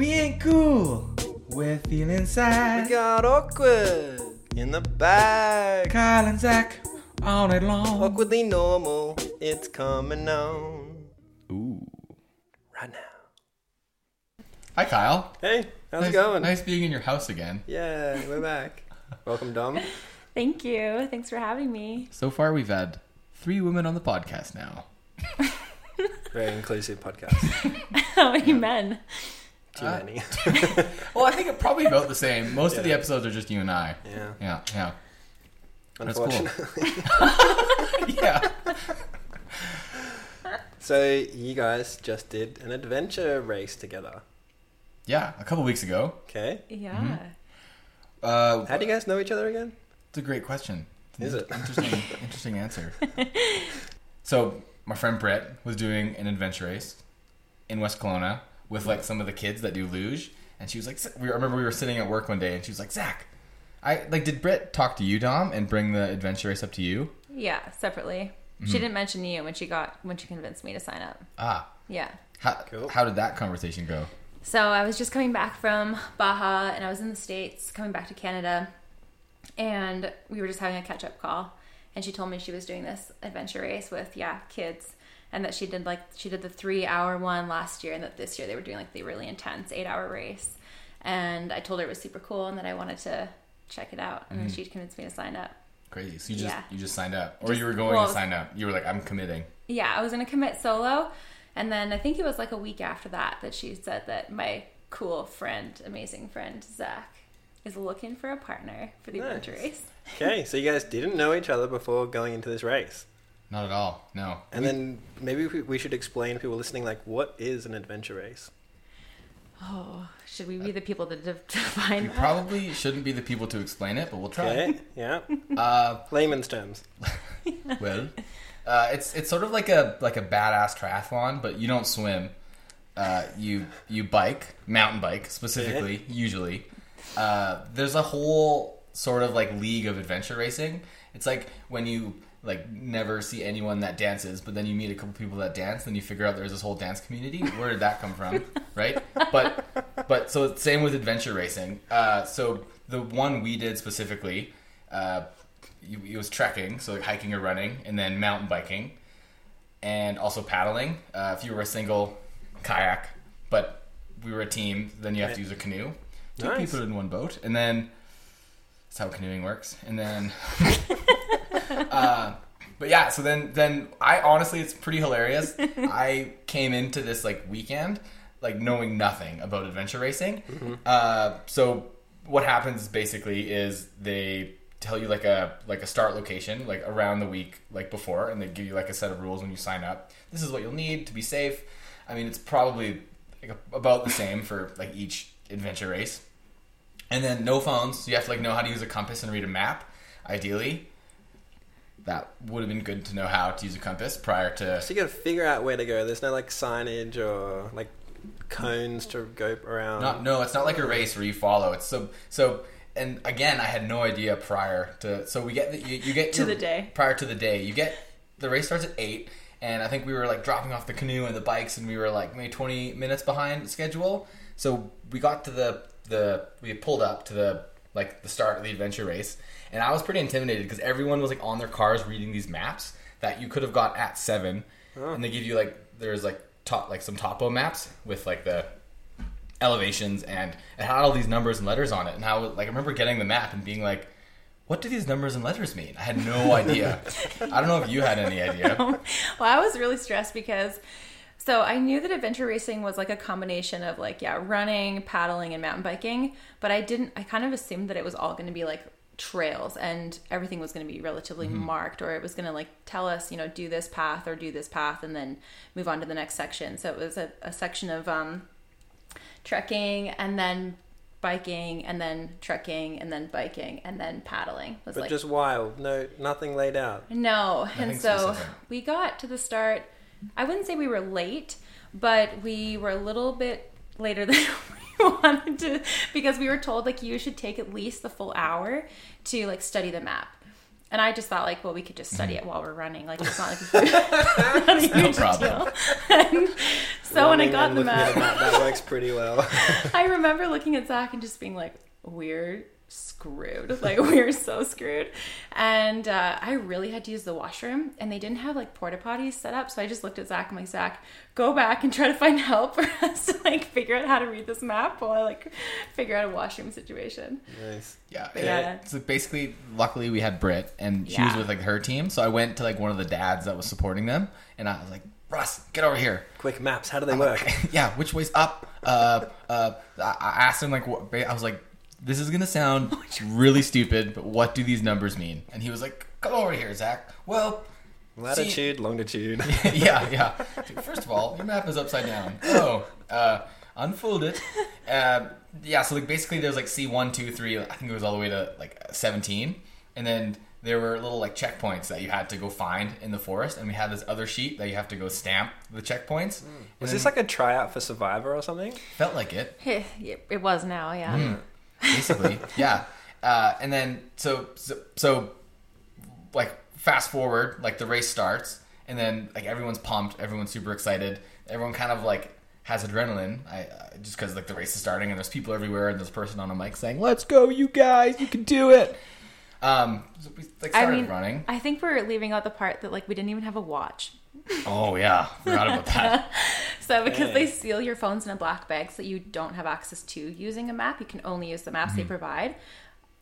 We ain't cool. We're feeling sad. We got awkward in the bag. Kyle and Zach all night long. Awkwardly normal, it's coming on. Ooh. Right now. Hi, Kyle. Hey, how's nice, it going? Nice being in your house again. Yeah, we're back. Welcome, Dom. Thank you. Thanks for having me. So far, we've had three women on the podcast now. Very inclusive podcast. How many men? Too Uh, many. Well, I think it probably about the same. Most of the episodes are just you and I. yeah, Yeah, yeah, That's cool. yeah. so, you guys just did an adventure race together. Yeah, a couple weeks ago. Okay. Yeah. Uh, How do you guys know each other again? It's a great question. Is it? Interesting, interesting answer. So, my friend Brett was doing an adventure race in West Kelowna with like some of the kids that do luge, and she was like, "I remember we were sitting at work one day, and she was like, Zach, I like, did Brett talk to you, Dom, and bring the adventure race up to you? Yeah, separately. She didn't mention you when she got when she convinced me to sign up. Ah, Yeah. how, Cool. how did that conversation go? So I was just coming back from Baja and I was in the States, coming back to Canada, and we were just having a catch up call. And she told me she was doing this adventure race with, yeah, kids. And that she did like, she did the three hour one last year, and that this year they were doing like the really intense eight hour race. And I told her it was super cool and that I wanted to check it out. And then mm-hmm. she convinced me to sign up. Crazy. So you just Yeah. you just signed up, or Just- you were going well, to sign up? You were like, I'm committing. yeah, I was gonna commit solo, and then I think it was like a week after that that she said that my cool friend, amazing friend Zach, is looking for a partner for the Nice. adventure race. Okay, so you guys didn't know each other before going into this race. Not at all. No. And then maybe we we should explain to people listening, like, what is an adventure race? Oh, should we be the people to de- define we that? probably shouldn't be the people to explain it, but we'll try. Okay, yeah. Uh, Layman's terms. well, uh, it's it's sort of like a like a badass triathlon, but you don't swim. Uh, you you bike, mountain bike specifically. Usually, uh, there's a whole sort of like league of adventure racing. It's like when you like never see anyone that dances, but then you meet a couple people that dance, then you figure out there's this whole dance community. Where did that come from, right? But but so same with adventure racing. Uh, so the one we did specifically. Uh, it was trekking, so like hiking or running, and then mountain biking, and also paddling. Uh, if you were a single, kayak, but we were a team, then you have to use a canoe. Two Nice. people in one boat, and then that's how canoeing works. And then, uh, but yeah, so then then I honestly, it's pretty hilarious. I came into this like weekend like knowing nothing about adventure racing. Uh, so what happens basically is they tell you like a like a start location like around the week like before and they give you like a set of rules when you sign up. This is what you'll need to be safe. I mean it's probably like about the same for like each adventure race. And then no phones. So you have to like know how to use a compass and read a map ideally that would have been good to know how to use a compass prior to So you got to figure out where to go. There's no like signage or like cones to go around. Not, no, it's not like a race where you follow. It's so so. And again, I had no idea prior to. So we get the, you, you get To your- the day. prior to the day. You get the race starts at eight, and I think we were like dropping off the canoe and the bikes, and we were like maybe twenty minutes behind schedule. So we got to the the we pulled up to the like the start of the adventure race, and I was pretty intimidated because everyone was like on their cars reading these maps that you could have got at seven, and they give you like there's like top like some topo maps with like the elevations and it had all these numbers and letters on it and how like I remember getting the map and being like what do these numbers and letters mean? I had no idea. I don't know if you had any idea. well, I was really stressed because so I knew that adventure racing was like a combination of like yeah, running, paddling and mountain biking, but I didn't I kind of assumed that it was all going to be like trails and everything was going to be relatively marked or it was going to like tell us, you know, do this path or do this path and then move on to the next section. So it was a, a section of um trekking and then biking and then trekking and then biking and then paddling was but like just wild. No, nothing laid out. no, and so specific. we got to the start. I wouldn't say we were late, but we were a little bit later than we wanted to because we were told like you should take at least the full hour to like study the map. And I just thought like, well, we could just study mm-hmm. it while we're running. Like it's not like a, not a huge problem. deal. And so when I got and the looking at map, a map, that works pretty well. I remember looking at Zach and just being like, we're screwed. Like, we're so screwed. And uh, I really had to use the washroom, and they didn't have like porta potties set up. So I just looked at Zach and like, Zach, go back and try to find help for us to like figure out how to read this map while I like figure out a washroom situation. nice. Yeah. Yeah. So basically, luckily we had Brit, and she was with like her team. So I went to like one of the dads that was supporting them, and I was like, Russ, get over here. Quick maps. How do they work? yeah, which way's up? Uh, uh, I I asked him like, what, I was like, this is gonna sound really stupid, but what do these numbers mean? And he was like, come over here, Zach. Well, Latitude, longitude. yeah, yeah. First of all, your map is upside down. Oh, uh, unfold it. Uh, yeah, so like basically there's like C one, two, three. I think it was all the way to like seventeen, and then there were little like checkpoints that you had to go find in the forest, and we had this other sheet that you have to go stamp the checkpoints. And Was this like a tryout for Survivor or something? felt like it? it was now, yeah. Basically. Yeah. Uh, and then so, so so like fast forward like the race starts and then like everyone's pumped everyone's super excited everyone kind of like has adrenaline I, uh, just because like the race is starting and there's people everywhere and there's a person on a mic saying let's go you guys you can do it. Um so we like I started mean, running. I think we're leaving out the part that like we didn't even have a watch. Oh yeah forgot about that So because Yeah. they seal your phones in a black bag so that you don't have access to using a map, you can only use the maps Mm-hmm. they provide.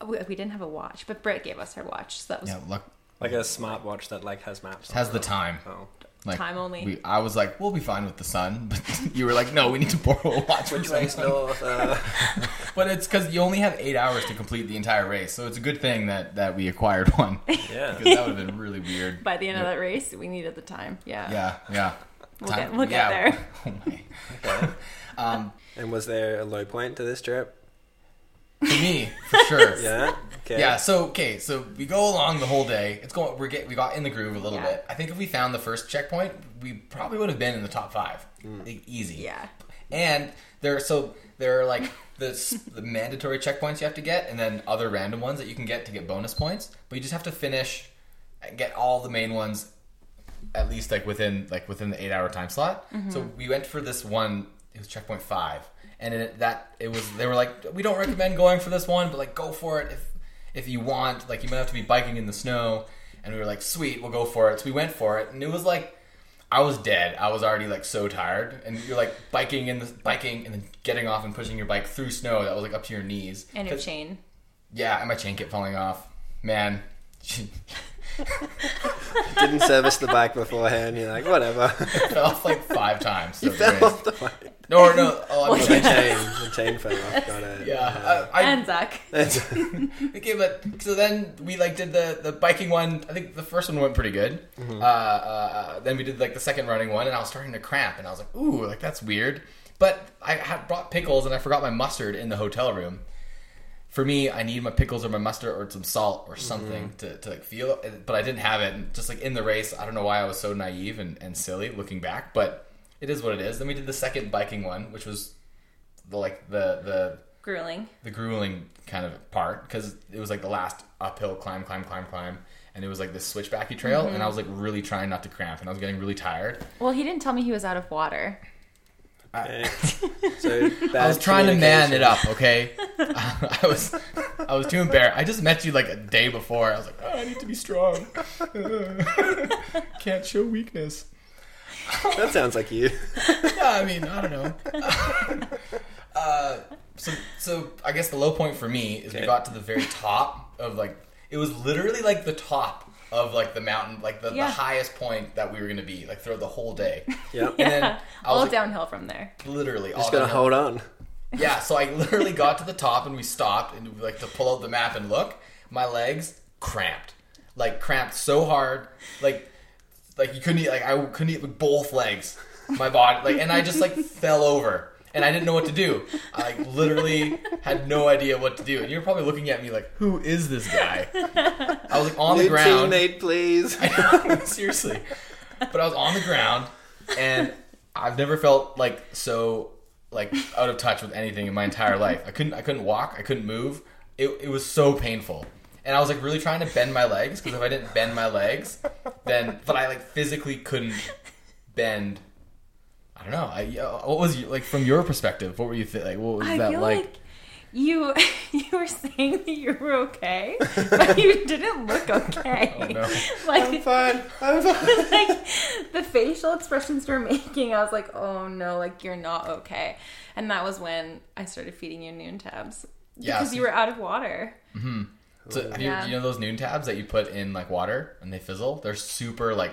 We, we didn't have a watch, but Britt gave us her watch, so that was yeah look Like a smartwatch that like has maps. has it. the time Oh. Like Time only. we, I was like we'll be fine with the sun but you were like no we need to borrow a watch from Which way's someone." north? Uh, But it's because you only have eight hours to complete the entire race, so it's a good thing that that we acquired one. yeah. Because that would have been really weird. by the end of that race, we needed the time. Yeah. Yeah, yeah. We'll get- we'll get there. Oh my. Okay. Um, And was there a low point to this trip? For me, for sure. Yeah. Okay. Yeah, so okay, so we go along the whole day. It's going. We're get we got in the groove a little Yeah. bit. I think if we found the first checkpoint, we probably would have been in the top five, mm. E- easy. Yeah. And there, so there are like the s- the mandatory checkpoints you have to get, and then other random ones that you can get to get bonus points. But you just have to finish and get all the main ones at least like within like within the eight hour time slot. Mm-hmm. So we went for this one. It was checkpoint five, and it, that it was. They were like, we don't recommend going for this one, but like go for it if if you want. Like you might have to be biking in the snow. And we were like, sweet, we'll go for it. So we went for it, and it was like. I was dead. I was already like so tired, and you're like biking in the biking, and then getting off and pushing your bike through snow that was like up to your knees. And your chain. Yeah, and my chain kept falling off. Man, Didn't service the bike beforehand. You're like, whatever. fell off like five times. you fell great. off the bike. No, no. Oh, I mean, the chain. The chain fell off. Got it. yeah. I, I, and Zach. It's- Okay, but so then we like did the the biking one. I think the first one went pretty good. Uh, uh, then we did like the second running one, and I was starting to cramp, and I was like, "Ooh, like that's weird." But I had brought pickles, and I forgot my mustard in the hotel room. For me, I need my pickles or my mustard or some salt or something mm-hmm. to, to like feel. it, But I didn't have it. And just like in the race, I don't know why I was so naive and, and silly looking back, but it is what it is. Then we did the second biking one, which was the like the the Grueling. the grueling kind of part because it was like the last uphill climb, climb, climb, climb, and it was like this switchbacky trail, and mm-hmm. I was like really trying not to cramp, and I was getting really tired. Well, he didn't tell me he was out of water. Okay. So I was trying to man it up, okay? I was, I was too embarrassed. I just met you like a day before. I was like, oh, I need to be strong. Can't show weakness. That sounds like you. Yeah, I mean, I don't know. uh, so, so I guess the low point for me is we got to the very top of like it was literally like the top of like the mountain, like the, Yeah. the highest point that we were gonna be like throughout the whole day. Yep. And then Yeah. I was All like, downhill from there. literally all Just gotta downhill. hold on. Yeah, so I literally got to the top and we stopped and we like to pull out the map and look. My legs cramped, like cramped so hard, like like you couldn't eat. Like I couldn't eat with both legs. My body, like, and I just like fell over and I didn't know what to do. I like literally had no idea what to do. And you're probably looking at me like, who is this guy? I was like on the New ground. teammate, please. Seriously. But I was on the ground and I've never felt like so like out of touch with anything in my entire life. I couldn't I couldn't walk, I couldn't move. It, it was so painful. and I was like really trying to bend my legs because if I didn't bend my legs, then but I like physically couldn't bend. I don't know. I what was you, like from your perspective? What were you th- like? What was I that feel like? like, you you were saying that you were okay, but you didn't look okay. Oh, no. Like fine. I'm fine. like the facial expressions you were making, I was like, oh no, like you're not okay. And that was when I started feeding you Nuun tabs Yeah, because so- you were out of water. Mm-hmm. So have Yeah. you, you know those Nuun tabs that you put in like water and they fizzle? They're super like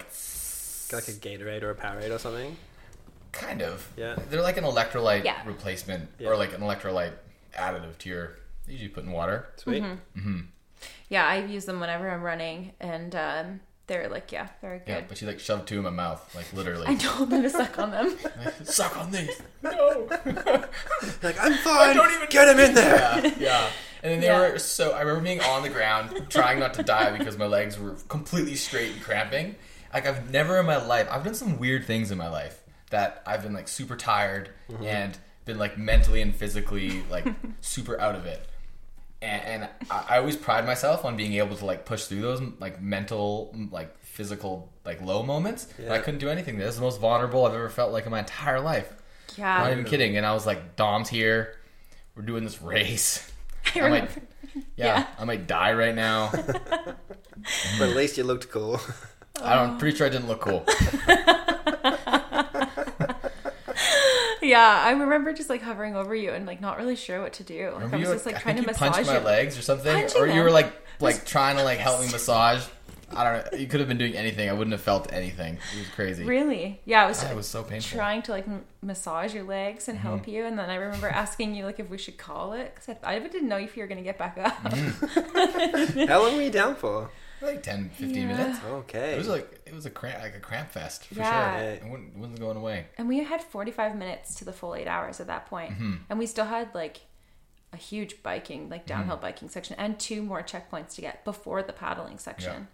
like a Gatorade or a Powerade or something. Kind of. Yeah. They're like an electrolyte Yeah. replacement Yeah. or like an electrolyte additive to your. They usually put in water. Sweet. Mm-hmm. Yeah, I use them whenever I'm running, and um, they're like, yeah, very Yeah, good. but you like shoved two in my mouth, like literally. I told them to suck on them. Like, Suck on these. No. Like I'm fine. don't even- get him in there. yeah, yeah. And then they Yeah. were so. I remember being on the ground, trying not to die because my legs were completely straight and cramping. Like I've never in my life. I've done some weird things in my life that I've been like super tired mm-hmm. and been like mentally and physically like super out of it. And, and I, I always pride myself on being able to like push through those like mental like physical like low moments. But I couldn't do anything. This is the most vulnerable I've ever felt like in my entire life. Yeah. I'm not even kidding. And I was like, Dom's here. We're doing this race. I I might, remember. yeah, Yeah. I might die right now. But at least you looked cool. I don't. I'm pretty sure I didn't look cool. Yeah, I remember just like hovering over you and like not really sure what to do. Like, Remember I was you, just like I trying to you massage punched my you. legs or something, Punching or you were like like trying to like help me massage. I don't know. You could have been doing anything. I wouldn't have felt anything. It was crazy. Really? Yeah, I was. God, it was so painful. trying to like m- massage your legs and Mm-hmm. help you, and then I remember asking you like if we should call it because I, I didn't know if you were gonna get back up. Mm-hmm. How long were you down for? Like 10, 15 Yeah. minutes. Okay. It was like it was a cramp, like a cramp fest for Yeah. sure. It wasn't, wasn't going away. And we had 45 minutes to the full eight hours at that point. Mm-hmm. And we still had like a huge biking, like Mm-hmm. downhill biking section, and two more checkpoints to get before the paddling section.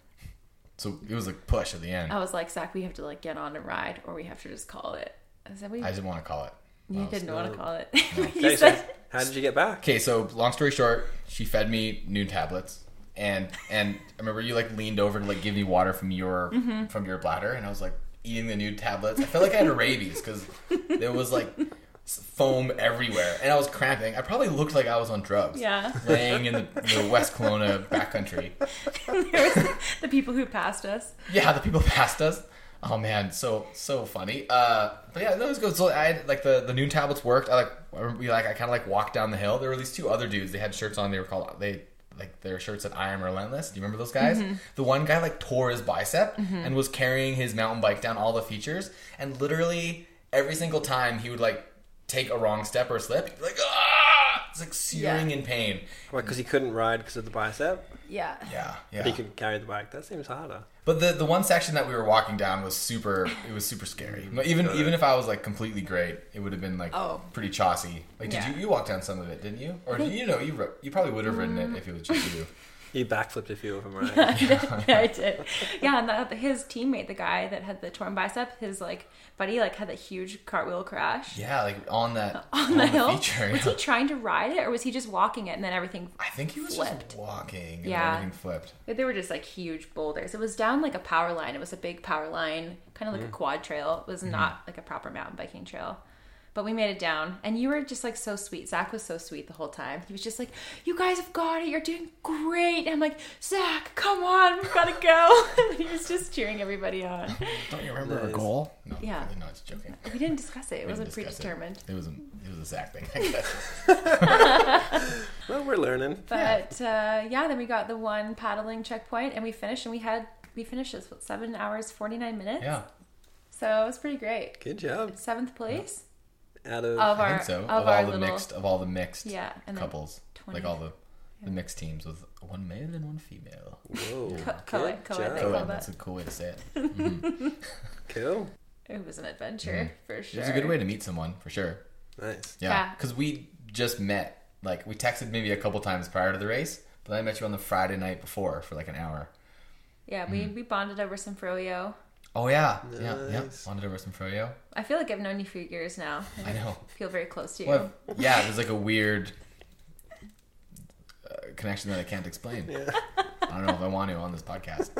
So it was a push at the end. I was like, Zach, we have to like get on and ride, or we have to just call it. I said, we, I didn't want to call it. you didn't want to call it. Okay, you so how did you get back? Okay, so long story short, she fed me Nuun tablets, and and I remember you like leaned over to like give me water from your Mm-hmm. from your bladder, and I was like eating the Nuun tablets. I felt like I had rabies because there was like foam everywhere, and I was cramping. I probably looked like I was on drugs. Yeah. laying in the, the West Kelowna backcountry. the people who passed us. Yeah, the people passed us. Oh man, so so funny. Uh, but yeah, that was good. So I had, like the the Nuun tablets worked. I like we like I kind of like walked down the hill. There were these two other dudes. They had shirts on. They were called they like their shirts said "I am relentless." Do you remember those guys? The one guy like tore his bicep and was carrying his mountain bike down all the features, and literally every single time he would like take a wrong step or slip, he'd be like ah, it's like searing in pain. Why? Because he couldn't ride because of the bicep. Yeah. Yeah, yeah. But he could carry the bike. That seems harder. But the the one section that we were walking down was super. It was super scary. But Even even if I was like completely great, it would have been like Oh. pretty chossy. Like, did Yeah. you you walked down some of it, didn't you? Or did you know you you probably would have ridden it if it was just you. You backflipped a few of them, right? yeah, I did. Yeah, and the, his teammate, the guy that had the torn bicep, his like buddy, like had a huge cartwheel crash Yeah, like on that on the hill. feature. Was yeah. he trying to ride it, or was he just walking it and then everything? I think he was flipped? just walking and Yeah. everything flipped. They were just like huge boulders. It was down like a power line. It was a big power line, kind of like hmm. a quad trail. It was hmm. not like a proper mountain biking trail. But we made it down, and you were just like so sweet. Zach was so sweet the whole time. He was just like, "You guys have got it. You're doing great." And I'm like, "Zach, come on, we've got to go." he was just cheering everybody on. Don't you remember our goal? No, Yeah. probably not. Just joking. We didn't discuss it. It We wasn't discuss it. predetermined. It was a it was a Zach thing. I guess. well, we're learning. But uh, yeah, then we got the one paddling checkpoint, and we finished, and we had we finished this what, seven hours forty nine minutes. yeah, So it was pretty great. Good job. Seventh place Out of of I our think so. of, Of, all the little mixed of all the mixed yeah, and couples, 20. like all the the mixed teams with one male and one female. whoa, Co- co-ed, co-ed, Cool. That's a cool way to say it. Mm-hmm. Cool. It was an adventure mm-hmm. for sure. It was a good way to meet someone for sure. Nice. Yeah, Yeah. because we just met. Like we texted maybe a couple times prior to the race, but I met you on the Friday night before for like an hour. Yeah, we, mm-hmm. we bonded over some froyo. Oh yeah, yeah, yeah. Nice. Wanted over some froyo. I feel like I've known you for years now. and I know. feel very close to you. Well, yeah, it was like a weird uh, connection that I can't explain. Yeah. I don't know if I want to on this podcast.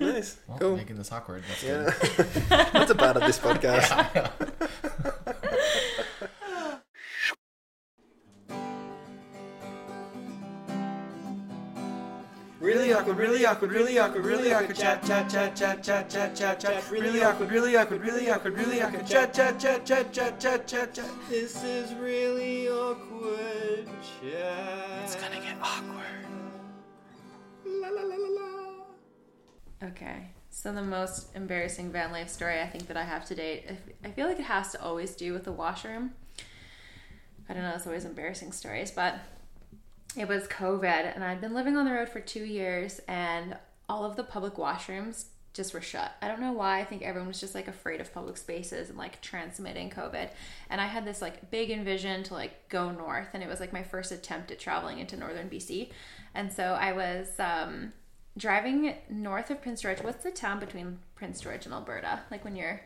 nice. Well, cool. making this awkward. That's Yeah. good. That's about it. This podcast. Really awkward, really awkward, really awkward, really awkward, chat, chat, chat, chat, chat, chat, chat, chat, really awkward, really awkward, really awkward, really awkward, chat, chat, chat, chat, chat, chat, chat, chat. This is really awkward. Chat. It's gonna get awkward. La la la la la. Okay. So the most embarrassing van life story I think that I have to date, I f- I feel like it has to always do with the washroom. I don't know, it's always embarrassing stories, but it was COVID and I'd been living on the road for two years and all of the public washrooms just were shut. I don't know why. I think everyone was just like afraid of public spaces and like transmitting COVID. And I had this like big envision to like go north and it was like my first attempt at traveling into northern BC. And so I was um driving north of Prince George. What's the town between Prince George and Alberta? Like when you're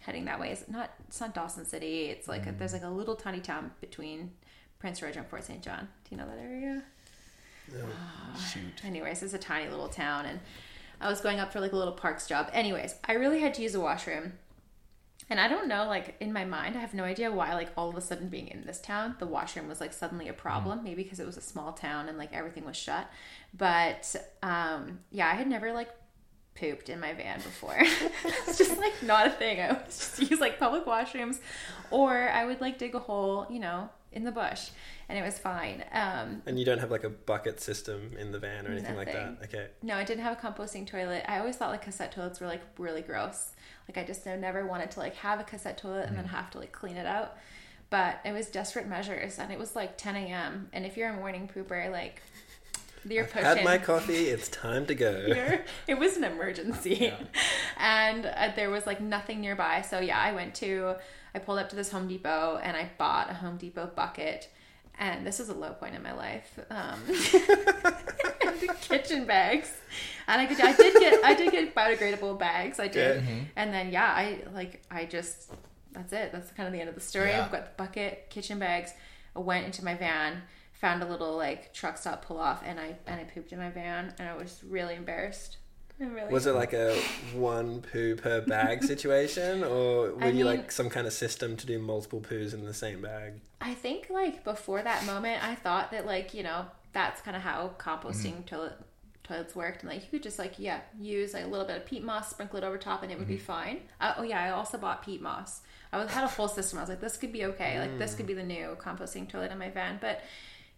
heading that way, it's not it's not Dawson City. It's like a, there's like a little tiny town between Prince George and Fort St. John. Do you know that area? Shoot. Anyways, it's a tiny little town, and I was going up for like a little parks job. Anyways, I really had to use a washroom. And I don't know, like in my mind, I have no idea why, like all of a sudden being in this town, the washroom was like suddenly a problem. Maybe because it was a small town and like everything was shut. But um, yeah, I had never like pooped in my van before. it's just like not a thing. I would just use like public washrooms, or I would like dig a hole, you know, in the bush, and it was fine. Um, And you don't have like a bucket system in the van or anything like that. Okay. no, I didn't have a composting toilet. I always thought like cassette toilets were like really gross. Like I just never wanted to like have a cassette toilet and then have to like clean it out. But it was desperate measures, and it was like 10 a.m. And if you're a morning pooper, like you're pushing. Had my coffee. It's time to go. It was an emergency, and uh, there was like nothing nearby. So yeah, I went to, I pulled up to this Home Depot and I bought a Home Depot bucket. And this was a low point in my life. Um, kitchen bags, and I could, I did get, I did get biodegradable bags. I did, Yeah. and then yeah, I like, I just, that's it. That's kind of the end of the story. Yeah. I've got the bucket, kitchen bags. I went into my van, found a little like truck stop pull off, and I and I pooped in my van, and I was really embarrassed. Really Was it like a one poo per bag situation, or were I you mean- like some kind of system to do multiple poos in the same bag? I think like before that moment, I thought that like you know that's kind of how composting mm. toilet toilets worked, and like you could just like yeah use like a little bit of peat moss, sprinkle it over top, and it would be mm-hmm. fine. Uh, oh yeah, I also bought peat moss. I had a whole system. I was like, this could be okay. Like this could mm. be the new composting toilet in my van, but.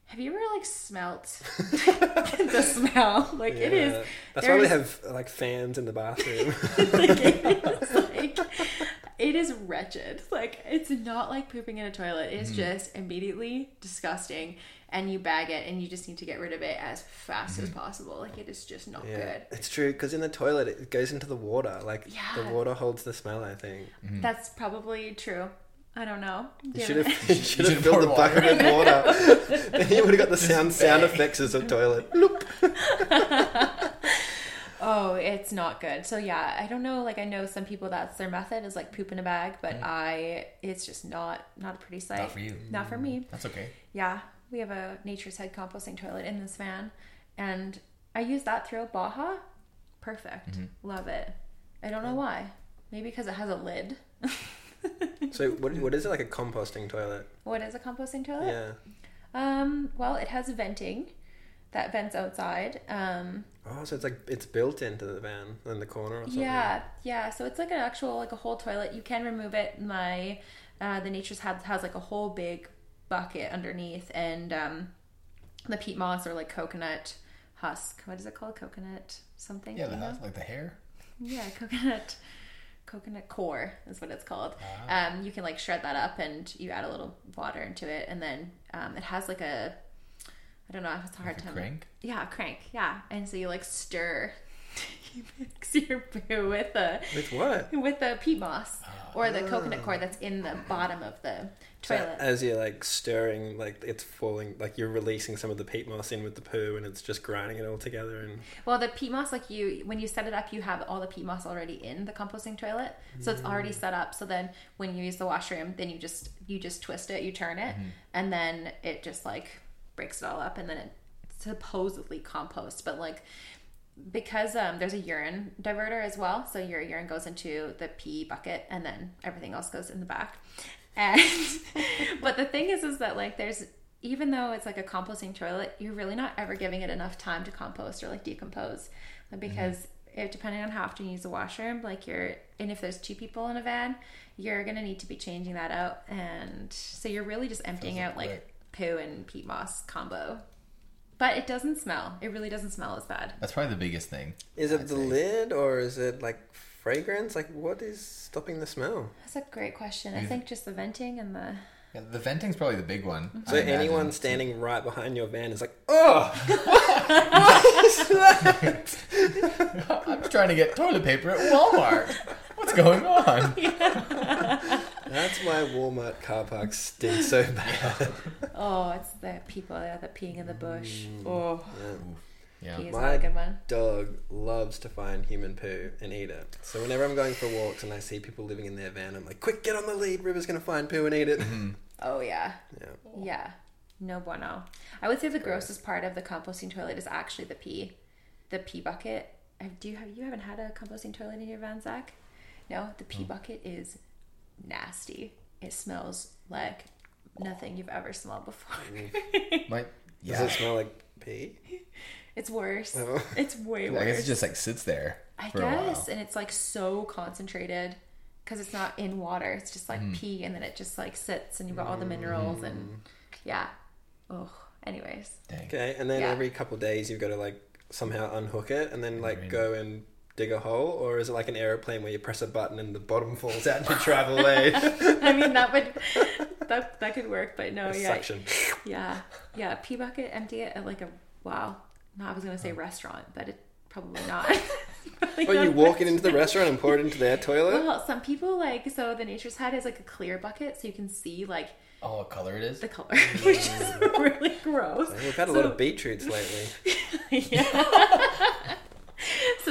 Have you ever like smelt the smell? Like it is. That's why we have like fans in the bathroom. like, it is like it is wretched. Like it's not like pooping in a toilet. It's mm. just immediately disgusting, and you bag it, and you just need to get rid of it as fast as mm-hmm. possible. Like it is just not yeah, good. it's true because in the toilet it goes into the water. Like Yeah. the water holds the smell. I think mm. That's probably true. I don't know. you Do should you have you should have filled pour the bucket with water. then you would have got the sound sound effects as a toilet. Loop. Oh, it's not good. So yeah, I don't know. Like I know some people that's their method is like poop in a bag, but mm. I it's just not not a pretty sight. Not for you. Not for me. Mm. That's okay. Yeah, we have a Nature's Head composting toilet in this van, and I use that throughout Baja. Perfect. Mm-hmm. Love it. I don't know mm. why. Maybe because it has a lid. So what what is it like a composting toilet? What is a composting toilet? Yeah. Um, well, it has venting that vents outside. Um, Oh, so it's like it's built into the van in the corner or something. yeah, yeah. So it's like an actual like a whole toilet. You can remove it. My uh, the Nature's has has like a whole big bucket underneath, and um, the peat moss or like coconut husk. What is it called? Coconut something. Yeah, the husk, like the hair. Yeah, coconut coconut coir is what it's called. Ah. Um, you can like shred that up and you add a little water into it, and then um, it has like a I don't know, it's a hard Like a time. crank? Yeah, a crank. Yeah, and so you like stir. you mix your poo with the With what? with the peat moss ah. or the coconut coir that's in the bottom of the toilet. as you're like stirring, like it's falling, like you're releasing some of the peat moss in with the poo, and it's just grinding it all together. And Well, the peat moss, like you, when you set it up, you have all the peat moss already in the composting toilet, so it's already mm. set up. So then, when you use the washroom, then you just you just twist it, you turn it, mm-hmm. and then it just like breaks it all up, and then it supposedly composts. But like because um, there's a urine diverter as well, so your urine goes into the pee bucket, and then everything else goes in the back. And but the thing is, is that like there's even though it's like a composting toilet, you're really not ever giving it enough time to compost or like decompose, because if depending on how often you use the washroom, like you're and if there's two people in a van, you're gonna need to be changing that out, and so you're really just emptying out like poo and peat moss combo. But it doesn't smell. It really doesn't smell as bad. That's probably the biggest thing. Is it I'd the say. lid or is it like fragrance? Like what is stopping the smell? That's a great question. I think just the venting and the Yeah, the venting's probably the big one. So I imagine. anyone standing right behind your van is like, oh, what is that? I'm just trying to get toilet paper at Walmart. What's going on? That's why Walmart car parks stink so bad. oh, it's the people there that peeing in the bush. Mm, oh, Yeah. pee is My- not a good one. Dog loves to find human poo and eat it. So whenever I'm going for walks and I see people living in their van, I'm like, quick, get on the lead. River's gonna find poo and eat it. Mm-hmm. Oh yeah, Yeah. yeah. No bueno. I would say the grossest part of the composting toilet is actually the pee, the pee bucket. I do you have you haven't had a composting toilet in your van, Zach? No, the pee bucket is nasty. It smells like nothing you've ever smelled before. Like, Does it smell like pee? it's worse. Oh. It's way worse. I guess it just like sits there I for a guess, while. and it's like so concentrated because it's not in water. It's just like Mm-hmm. pee, and then it just like sits, and you've got all the minerals, Mm. and yeah. Oh, anyways, Dang. Okay, and then Yeah. every couple days you've got to like somehow unhook it and then like Right. go and dig a hole, or is it like an aeroplane where you press a button and the bottom falls out and you travel away? I mean that would that that could work, but no, yeah, Suction. yeah, yeah. Pee bucket, empty it at like a wow. No, I was gonna say restaurant, but it probably not. Probably Or you not. walk it into the restaurant and pour it into their toilet? Well, some people like so the Nature's Head is like a clear bucket, so you can see like Oh, what color it is? the color, which is mm. really gross. We've had a lot of beetroots lately. yeah.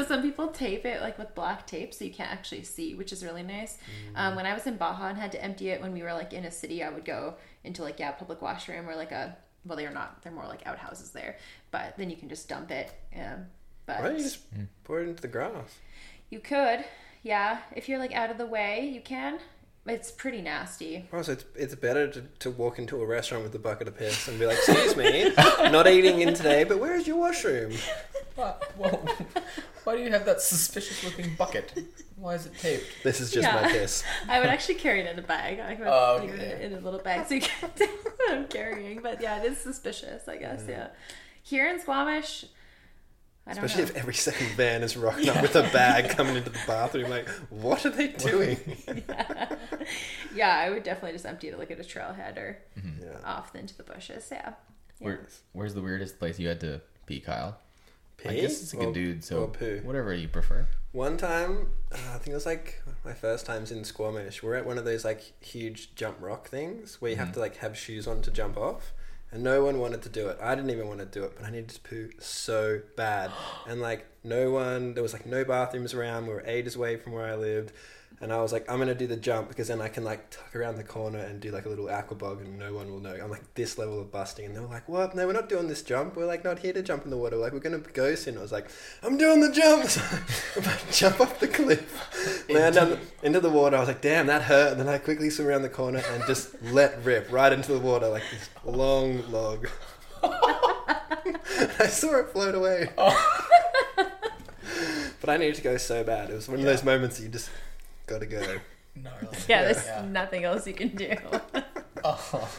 So some people tape it like with black tape so you can't actually see, which is really nice. Um, when I was in Baja and had to empty it when we were like in a city, I would go into like yeah, public washroom or like a well, they're not. They're more like outhouses there, but then you can just dump it. Um, but Why don't you just pour it into the grass? you could, yeah, if you're like out of the way, you can. It's pretty nasty. Oh, so it's, it's better to, to walk into a restaurant with a bucket of piss and be like, excuse me, not eating in today, but where is your washroom? What? Whoa. Why do you have that suspicious looking bucket? Why is it taped? This is just my piss. I would actually carry it in a bag. I would Oh, leave okay. it in a little bag so you can't tell what I'm carrying. But yeah, it is suspicious, I guess. Mm. Yeah. Here in Squamish, I don't Especially know. if every second van is rocking up with a bag coming into the bathroom. Like, what are they doing? yeah, yeah. I would definitely just empty it like at a trailhead or Yeah. off into the bushes. Yeah. Yeah. Where, where's the weirdest place you had to pee, Kyle? I guess it's like or- a dude, so poo? whatever you prefer. One time, uh, I think it was like my first times in Squamish. We're at one of those like huge jump rock things where you have to like have shoes on to jump off, and no one wanted to do it. I didn't even want to do it, but I needed to poo so bad, and like no one, there was like no bathrooms around. We were ages away from where I lived, and I was like, I'm gonna do the jump because then I can like tuck around the corner and do like a little aquabog, and no one will know. I'm like this level of busting, and they were like, "What? No, we're not doing this jump. We're like not here to jump in the water. Like we're gonna go soon." I was like, "I'm doing the jump." So I'm about to jump off the cliff, land down the, into the water. I was like, "Damn, that hurt!" And then I quickly swim around the corner and just let rip right into the water like this long log. I saw it float away. Oh. but I needed to go so bad. It was one of those moments that you just gotta go. Gnarly. Yeah, there's Yeah. nothing else you can do. Oh,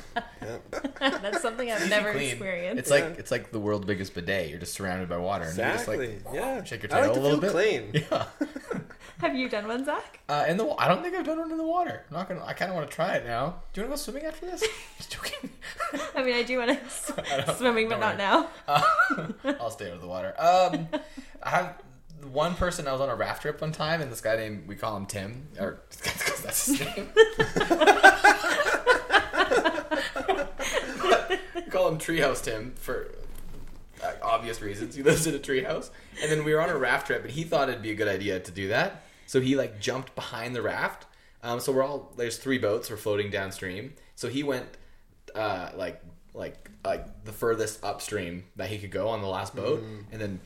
Yeah. That's something I've never clean. experienced. It's like it's like the world's biggest bidet. You're just surrounded by water, and Exactly. you just like yeah. shake your I like tail to a little feel bit. clean. Yeah. Have you done one, Zach? Uh, in the wa- I don't think I've done one in the water. I'm not gonna. I kind of want to try it now. Do you want to go swimming after this? Just joking. I mean, I do want I to don't- swimming, but don't not worry. now. Uh, I'll stay out of the water. Um, I have one person. I was on a raft trip one time, and this guy named we call him Tim, or because that's his name. we call him Treehouse Tim for uh, obvious reasons. He lives in a treehouse, and then we were on a raft trip, and he thought it'd be a good idea to do that. So he like jumped behind the raft. Um, so we're all there's three boats. We're floating downstream. So he went uh, like like like the furthest upstream that he could go on the last boat, and then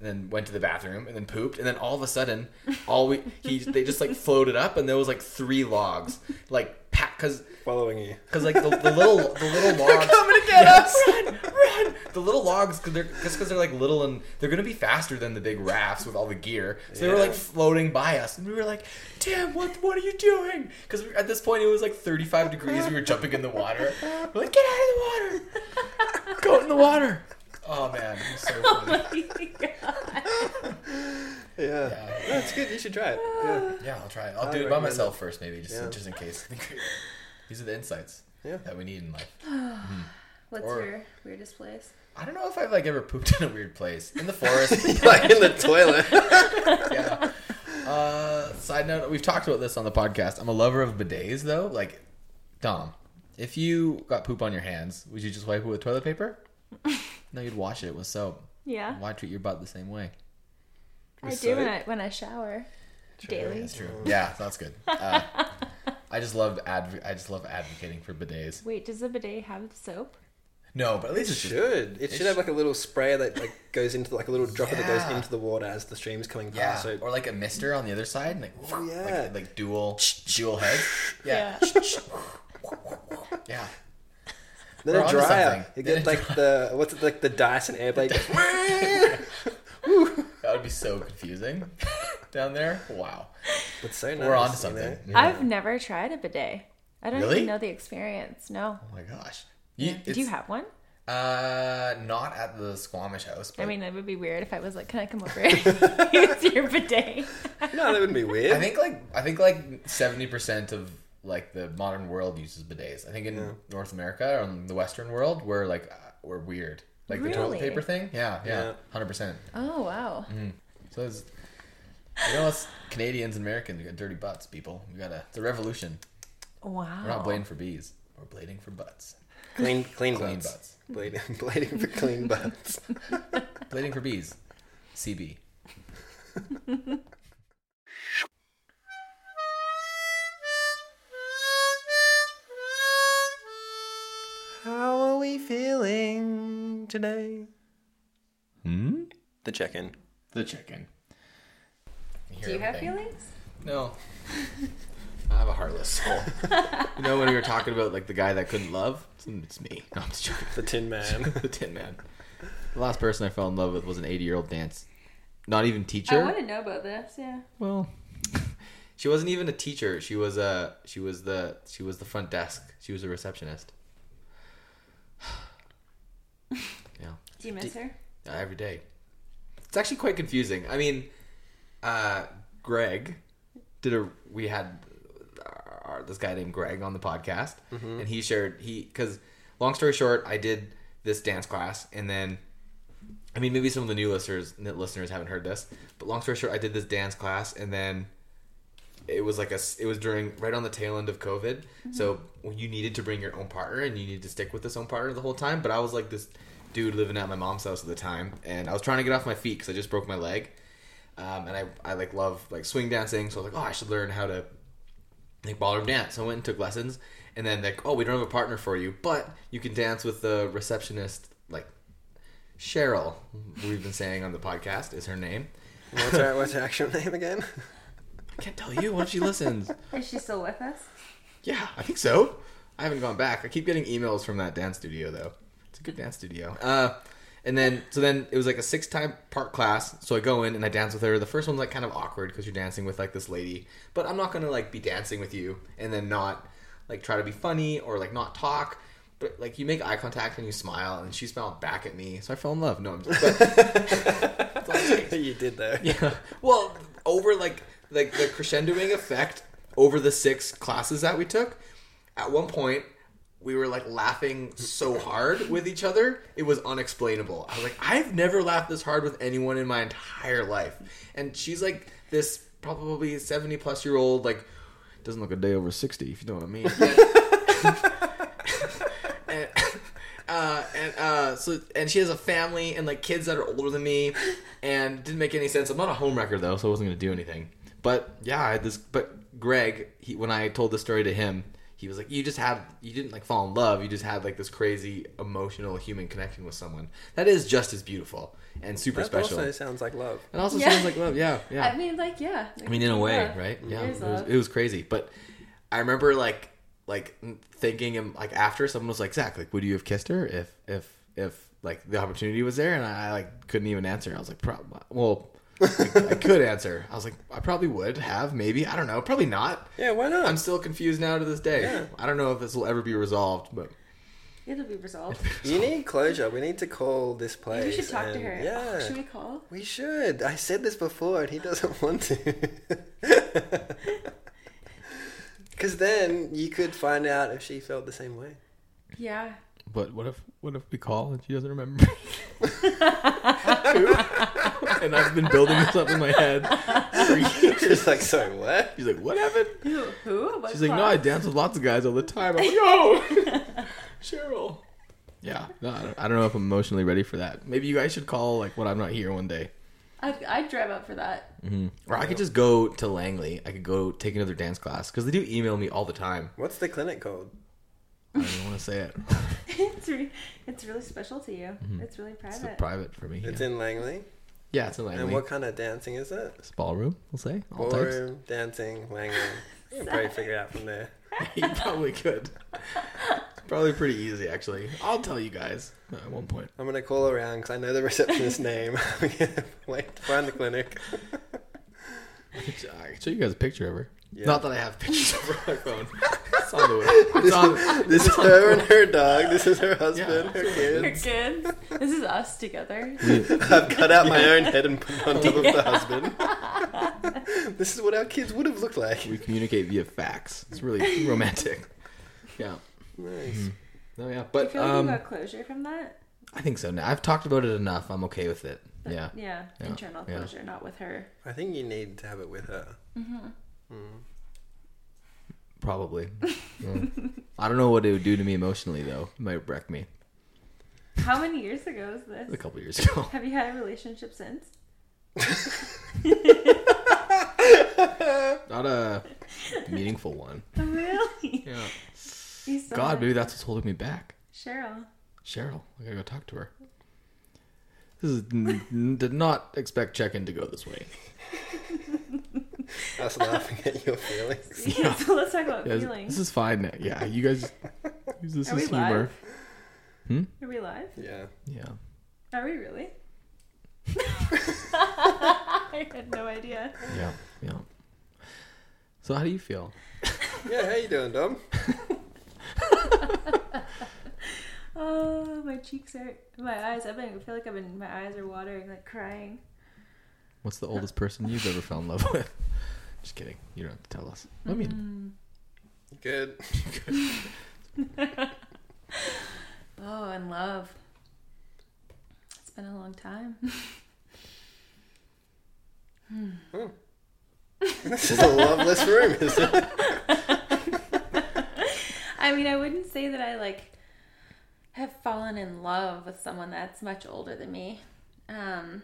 and then went to the bathroom and then pooped and then all of a sudden all we he they just like floated up and there was like three logs like pack because Following you. because like the, the little the little logs coming to get us. run run. The little logs because they're just because they're like little and they're gonna be faster than the big rafts with all the gear. So they were like floating by us and we were like damn what what are you doing? Because at this point it was like 35 degrees we were jumping in the water. We're like get out of the water. Go in the water oh man it was so funny Yeah. That's good. You should try it. Yeah. Yeah, I'll try it. I'll I do it by recommend myself first, maybe, just Yeah. just in case. These are the insights Yeah. that we need in life. What's Or- your weirdest place? I don't know if I've like ever pooped in a weird place in the forest. like in the toilet. yeah. Uh, side note: We've talked about this on the podcast. I'm a lover of bidets, though. Like, Dom, if you got poop on your hands, would you just wipe it with toilet paper? No, you'd wash it with soap. Yeah, Why treat your butt the same way? I With do when soap? I when I shower daily. That's true. Yeah, that's good. Uh, I just love adv- I just love advocating for bidets. Wait, does the bidet have soap? No, but at least It it's just should. It should have like a little sprayer that like goes into like a little dropper that Yeah. goes into the water as the stream's coming Yeah, past. So or like a mister on the other side, and like, Oh, yeah. like, like dual dual heads. Yeah, yeah. then We're a dryer. You get a like the what's it like the Dyson airblade. That would be so confusing down there. Wow, It's so nice. we're on to you something. know? I've never tried a bidet. I don't Really? even know the experience. No. Oh my gosh. You, Did you have one? Uh, not at the Squamish house. But I mean, it would be weird if I was like, "Can I come over and use your bidet?" No, that wouldn't be weird. I think like I think like seventy percent of like the modern world uses bidets. I think in North America or in the Western world, we're like uh, we're weird. Like the toilet paper thing. Yeah, yeah, Yeah. hundred percent. Oh wow. So it's you know us Canadians and Americans, we got dirty butts, people. We got a it's a revolution. Wow. We're not blading for bees. We're blading for butts. clean, clean, Clean butts. butts. Blading, blading for clean butts. Blading for bees. CB. today? Hmm? The check-in. The chicken. Do you have feelings? No. I have a heartless soul. you know when we were talking about like the guy that couldn't love? It's, it's me. No, I'm just joking. The Tin Man. the Tin Man. The last person I fell in love with was an 80 year old dance. Not even teacher. I teacher. want to know about this. Yeah. Well, she wasn't even a teacher. She was a she was the she was the front desk. She was a receptionist. Yeah, Do you miss her? uh, every day. It's actually quite confusing. I mean, uh, Greg did a we had our, this guy named Greg on the podcast, and he shared he because long story short, I did this dance class, and then I mean maybe some of the new listeners listeners haven't heard this, but long story short, I did this dance class, and then it was like a it was during right on the tail end of COVID, so you needed to bring your own partner, and you needed to stick with this own partner the whole time. But I was like this dude living at my mom's house at the time, and I was trying to get off my feet because I just broke my leg, um, and I I like love like swing dancing, so I was like, oh, I should learn how to like ballroom dance. So I went and took lessons, and then like, oh, we don't have a partner for you, but you can dance with the receptionist, like Cheryl. We've been saying on the podcast is her name. what's her What's her actual name again? I can't tell you when she listens. Is she still with us? Yeah, I think so. I haven't gone back. I keep getting emails from that dance studio though. Good dance studio. Uh, and then so then it was like a six time part class. So I go in and I dance with her. The first one's like kind of awkward because you're dancing with like this lady, but I'm not gonna like be dancing with you and then not like try to be funny or like not talk. But like you make eye contact and you smile, and she smiled back at me, so I fell in love. No, I'm just, but, you did though. yeah. Well, over like like the crescendoing effect over the six classes that we took, at one point we were like laughing so hard with each other, it was unexplainable. I was like, I've never laughed this hard with anyone in my entire life. And she's like this probably 70 plus year old like doesn't look a day over 60 if you know what I mean. and, uh, and uh, so and she has a family and like kids that are older than me, and didn't make any sense. I'm not a homewrecker though, so I wasn't gonna do anything. But yeah, I had this. But Greg, he, when I told the story to him, he he was like, you just had you didn't like fall in love. You just had like this crazy emotional human connection with someone that is just as beautiful and super That special. also sounds like love. it also Yeah. sounds like love. Yeah, yeah. I mean, like, yeah. I mean, in a way, Yeah. right? Yeah, it was, it was crazy. But I remember like like thinking and like after someone was like, Zach, like, would you have kissed her if if if like the opportunity was there? And I, like couldn't even answer. I was like, Pro- well. Like, I could answer. I was like, I probably would have, maybe. I don't know. Probably not. Yeah, why not? I'm still confused now to this day. Yeah. I don't know if this will ever be resolved, but It'll be resolved. you need closure. We need to call this place. Maybe we should talk to her. Yeah. Oh, should we call? We should. I said this before, and he doesn't want to. Because then you could find out if she felt the same way. Yeah. but what if what if we call and she doesn't remember? And I've been building this up in my head for years. She's like, sorry, what? She's like, "What happened?" Who? Who? What She's like, "No, I dance with lots of guys all the time." I'm like, "Yo, Cheryl." Yeah, no, I don't, I don't know if I'm emotionally ready for that. Maybe you guys should call like when I'm not here one day, I'd, I'd drive up for that. mm-hmm. or I could just go to Langley. I could go take another dance class because they do email me all the time. What's the clinic code? I don't even want to say it. it's, re- it's really special to you. It's really Mm-hmm. It's private. private for me. It's yeah. in Langley. Yeah, it's in Langley. And what kind of dancing is it? It's ballroom, we'll say. All types. Ballroom, dancing, Langley. You can probably figure it out from there. you probably could. Probably pretty easy, actually. I'll tell you guys uh, at one point. I'm gonna call around because I know the receptionist's name. I'm wait to find the clinic. I can I can show you guys a picture of her. Yeah. Not that I have pictures of her on my phone. It's on the way. It's on. This is her and her dog. This is her husband, Yeah. her Your kids. kids. This is us together. I've cut out my own head and put it on top of the husband. this is what our kids would have looked like. We communicate via fax. It's really romantic. Yeah. Nice. Mm-hmm. No, yeah, but Do you but feel like um, you got closure from that? I think so. Now I've talked about it enough. I'm okay with it. Yeah. Yeah, Yeah, internal yeah. closure, not with her. I think you need to have it with her. Mm-hmm. Mm. Probably. Yeah. I don't know what it would do to me emotionally though. It might wreck me. How many years ago is this? A couple years ago. Have you had a relationship since? Not a meaningful one. really? Yeah. You still God, have- maybe that's what's holding me back. Cheryl. Cheryl, I gotta go talk to her. This is n- did not expect check-in to go this way. Us laughing at your feelings. Yeah, so let's talk about Yeah, feelings. this is fine. now. Yeah, you guys. This Are we humor. live? Hmm? Are we live? Yeah. Yeah. Are we really? I had no idea. Yeah. Yeah. So how do you feel? Yeah, how you doing, Dom? Oh, my cheeks are, My eyes. I've been. I feel like I've been. My eyes are watering, like crying. What's the oldest person you've ever fell in love with? Just kidding. You don't have to tell us. I mean, Good. Oh, and love. It's been a long time. This is a loveless room, isn't it? I mean, I wouldn't say that I like have fallen in love with someone that's much older than me. Um,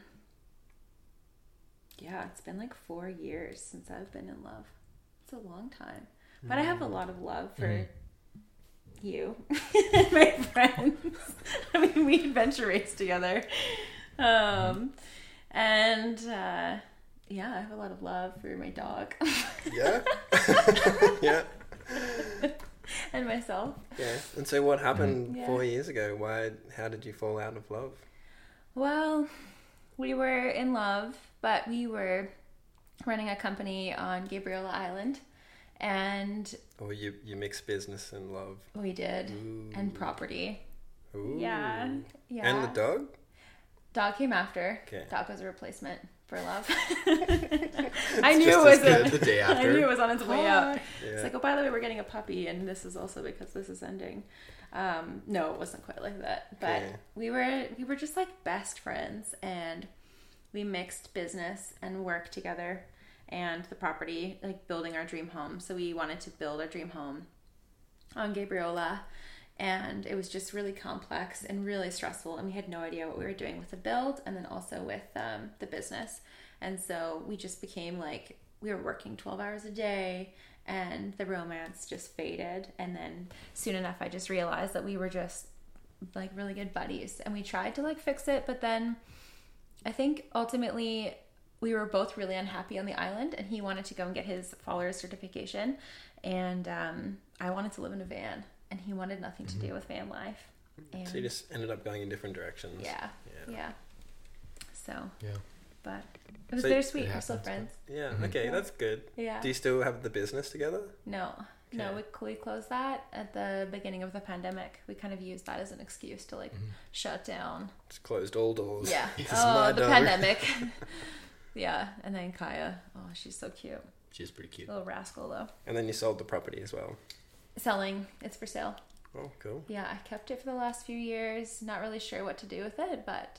yeah, it's been like four years since I've been in love. It's a long time, but I have a lot of love for you and my friends. I mean, we adventure race together, um, and uh, yeah, I have a lot of love for my dog Yeah. yeah. and myself. Yeah. And so, what happened Yeah. four years ago? Why? How did you fall out of love? Well, we were in love, but we were running a company on Gabriola Island, and Or you you mix business and love? we did, and property. Ooh. Yeah, yeah. And the dog? dog came after. Okay. Dog was a replacement for love. I knew it was a, the day I knew it was on its way out. Yeah. It's like, oh, by the way, we're getting a puppy, and this is also because this is ending. Um, no, it wasn't quite like that, but Okay. we were we were just like best friends, and we mixed business and work together, and the property, like building our dream home. So we wanted to build our dream home on Gabriola, and it was just really complex and really stressful, and we had no idea what we were doing with the build, and then also with um, the business, and so we just became like we were working 12 hours a day and the romance just faded. And then soon enough, I just realized that we were just like really good buddies, and we tried to like fix it, but then I think ultimately we were both really unhappy on the island, and he wanted to go and get his follower certification, and um, I wanted to live in a van, and he wanted nothing to do mm-hmm. with van life. And So you just ended up going in different directions. yeah, Yeah. yeah. So, Yeah. but it was So bittersweet. it We're still happens, friends. Yeah. Mm-hmm. Okay, that's good. Yeah. Do you still have the business together? No, no, Okay. we, we closed that at the beginning of the pandemic. We kind of used that as an excuse to like mm-hmm. shut down. Just closed all doors. Yeah. Oh, the dog. pandemic. yeah, and then Kaya. Oh, she's so cute. She's pretty cute. Little rascal though. And then you sold the property as well. Selling. It's for sale. Oh, cool. Yeah, I kept it for the last few years. Not really sure what to do with it, but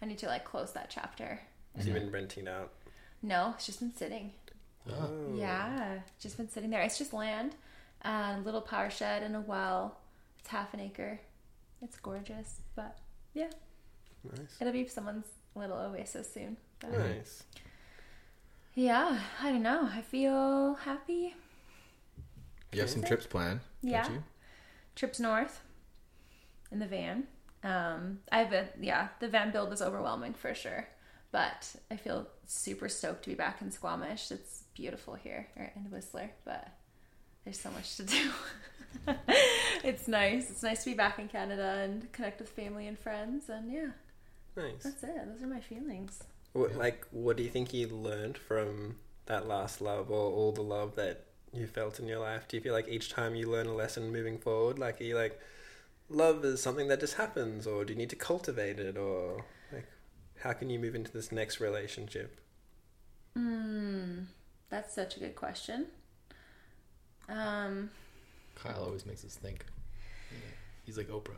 I need to like close that chapter. So you've been renting out. No, it's just been sitting. Oh. Yeah, just been sitting there. It's just land, a little power shed and a well. It's half an acre. It's gorgeous, but yeah, Nice. it'll be someone's little oasis soon. But Nice. yeah, I don't know. I feel happy. You have some trips planned, Yeah. you? Trips north in the van. Um, I've been yeah, the van build is overwhelming for sure, but I feel super stoked to be back in Squamish. It's beautiful here or in Whistler, but there's so much to do. it's nice. It's nice to be back in Canada and connect with family and friends, and yeah, Nice. that's it. Those are my feelings. What, like, what do you think you learned from that last love or all the love that you felt in your life? Do you feel like each time you learn a lesson moving forward, like, are you like, love is something that just happens, or do you need to cultivate it, or like, how can you move into this next relationship? Hmm, that's such a good question. Um, Kyle always makes us think. He's like Oprah.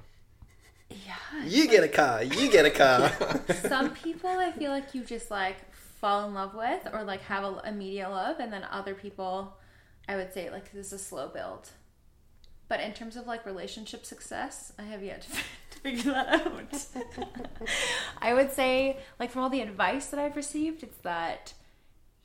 yeah, You get a car, you get a car. some people I feel like you just like fall in love with or like have a immediate love, and then other people, I would say like this is a slow build. But in terms of like relationship success, I have yet to, figure that out. I would say like from all the advice that I've received, it's that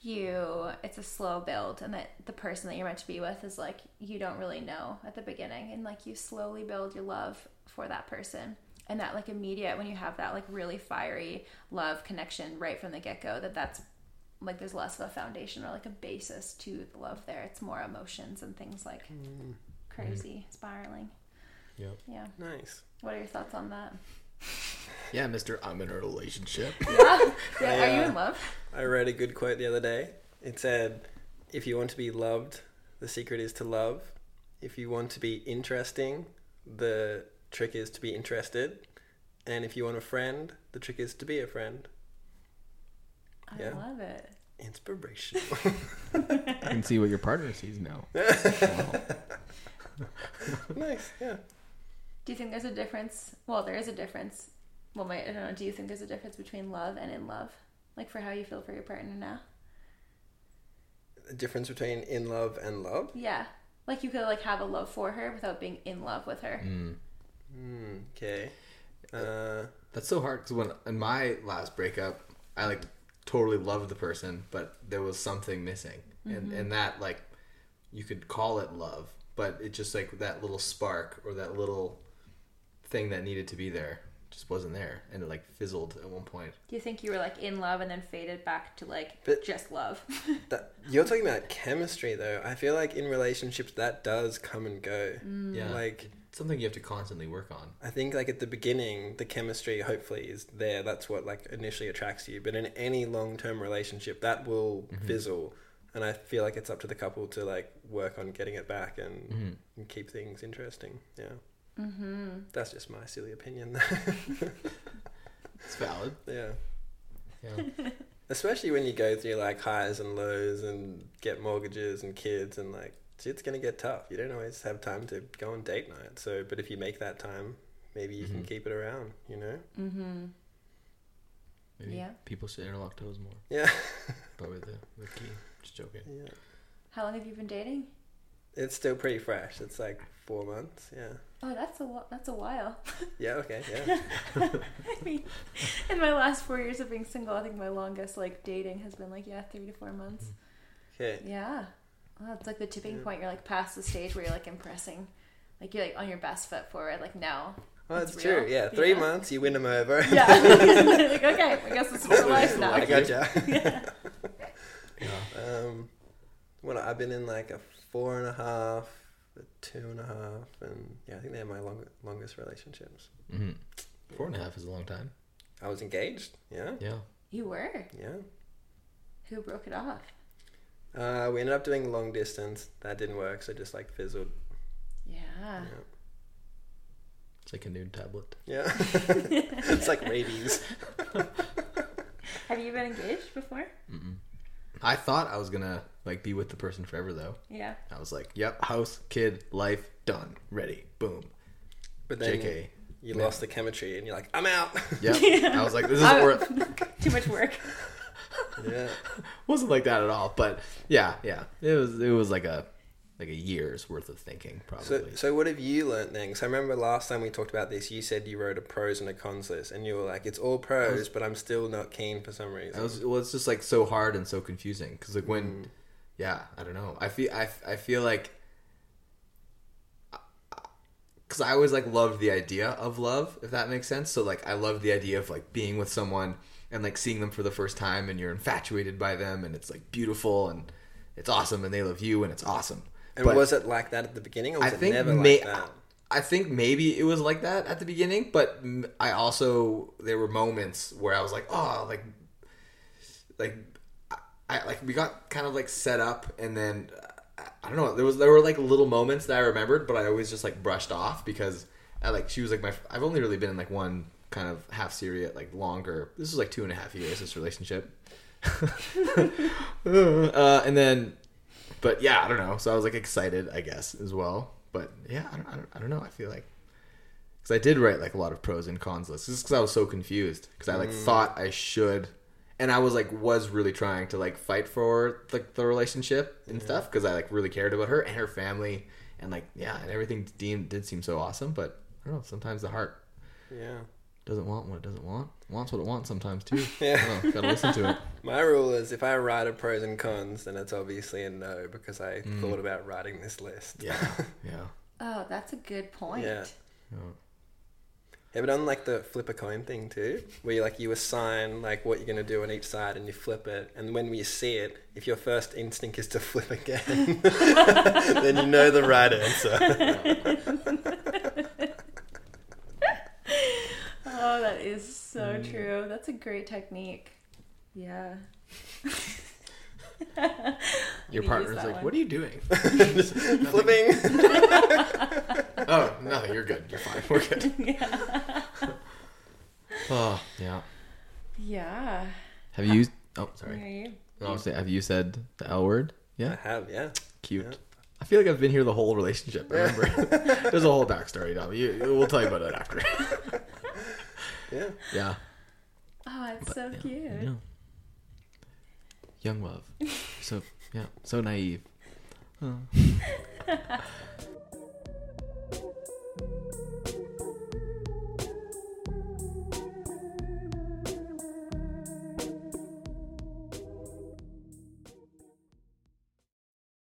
you it's a slow build and that the person that you're meant to be with is like you don't really know at the beginning and like you slowly build your love for that person and that like immediate when you have that like really fiery love connection right from the get-go that that's like there's less of a foundation or like a basis to the love there it's more emotions and things like mm. crazy spiraling Yep. yeah nice. what are your thoughts on that Yeah, Mister, I'm in a relationship. yeah, yeah. are you in love I read a good quote the other day. It said, If you want to be loved, the secret is to love. If you want to be interesting, the trick is to be interested. And if you want a friend, the trick is to be a friend. I Yeah. love it Inspiration. I can see what your partner sees now. nice, yeah. Do you think there's a difference? Well, there is a difference. Well, my, I don't know. Do you think there's a difference between love and in love? Like for how you feel for your partner now? The difference between in love and love? Yeah. Like you could like have a love for her without being in love with her. Mm. Hmm, okay. Uh, That's so hard because when in my last breakup, I like totally loved the person, but there was something missing, and mm-hmm. and that like you could call it love, but it just like that little spark or that little thing that needed to be there just wasn't there, and it like fizzled at one point. Do you think you were like in love and then faded back to like But- just love? that, you're talking about chemistry, though. I feel like in relationships, that does come and go. Mm. Yeah, Like, something you have to constantly work on. I think like at the beginning, the chemistry hopefully is there. That's what like initially attracts you. But in any long term relationship, that will fizzle. And I feel like it's up to the couple to like work on getting it back and, and keep things interesting. Yeah. Mm-hmm. That's just my silly opinion. It's valid. yeah. Yeah. Especially when you go through like highs and lows and get mortgages and kids and like shit's gonna get tough. You don't always have time to go on date night. So, but if you make that time, maybe you can keep it around. You know? mm-hmm. Maybe Yeah. people should interlock toes more. Yeah. Probably the, the key. Just joking. yeah. How long have you been dating? It's still pretty fresh. It's like four months. Yeah. Oh, that's a lo- that's a while. Yeah. Okay. Yeah. I mean, in my last four years of being single, I think my longest like dating has been like yeah, three to four months. Okay. Yeah. Oh, it's like the tipping point. You're like past the stage where you're like impressing, like you're like on your best foot forward. Like no, Oh, It's that's true. Yeah, three Yeah. months, you win them over. yeah. like okay, I guess it's for life now. I gotcha. um, well, I've been in like a four and a half, a two and a half, and yeah, I think they're my long, longest relationships. Mm-hmm. Four and a half is a long time. I was engaged. Yeah, Yeah. You were. yeah. Who broke it off? Uh, we ended up doing long distance. That didn't work, so just like fizzled. Yeah. It's like a Nuun tablet. Yeah, it's like rabies. Have you been engaged before? I thought I was gonna like be with the person forever though. Yeah. I was like, "Yep, house, kid, life, done, ready, boom." But then Jk. you Yeah. lost the chemistry, and you're like, I'm out. Yep. I was like, "This is worth." Too much work. Yeah. Wasn't like that at all, but yeah, yeah. It was. It was like a like a year's worth of thinking, probably. so what have you learned then? So I remember last time we talked about this, you said you wrote a pros and a cons list, and you were like, "It's all pros, but I'm still not keen for some reason." Was well. It's just like so hard and so confusing because like when, Mm. yeah, I don't know. I feel I, I feel like because I always like loved the idea of love, if that makes sense. So like I loved the idea of like being with someone and like seeing them for the first time and you're infatuated by them and it's like beautiful and it's awesome and they love you and it's awesome. and But- was it like that at the beginning, or was I it think never may- like that? I think maybe it was like that at the beginning, but I also there were moments where I was like, oh, like, like, I, like we got kind of like set up, and then uh, I don't know. There was there were like little moments that I remembered, but I always just like brushed off because I like she was like my. I've only really been in like one kind of half serious, like longer. This is like two and a half years. This relationship, uh, and then but yeah, I don't know. So I was like excited, I guess, as well. But yeah, I don't, I don't, I don't know. I feel like because I did write like a lot of pros and cons lists, just because I was so confused. Because I like thought I should, and I was like was really trying to like fight for like the relationship and stuff because I like really cared about her and her family and like yeah, and everything deemed did seem so awesome. But I don't know. Sometimes the heart Yeah. Doesn't want what it doesn't want. Wants what it wants sometimes too. Yeah. I don't know, gotta listen to it. My rule is if I write a pros and cons, then it's obviously a no because I Mm. thought about writing this list. Yeah, yeah. Oh, that's a good point. Yeah. yeah. Have you done like the flip a coin thing too, where you like you assign like what you're gonna do on each side and you flip it, and when you see it, if your first instinct is to flip again, then you know the right answer. Oh, that is so Mm. true. That's a great technique. Yeah. Your partner's like, one. "What are you doing?" Flipping. oh no, you're good. You're fine. We're good. Yeah. oh yeah. Yeah. Have you? Oh, Where sorry. are you? No, I have you said the L word? Yeah. I have, yeah. Cute. Yeah. I feel like I've been here the whole relationship. Remember? There's a whole backstory, Dom. You, we'll tell you about it after. Yeah. yeah. Oh, it's so yeah, cute. Yeah. Young love. So yeah, so naive. Oh.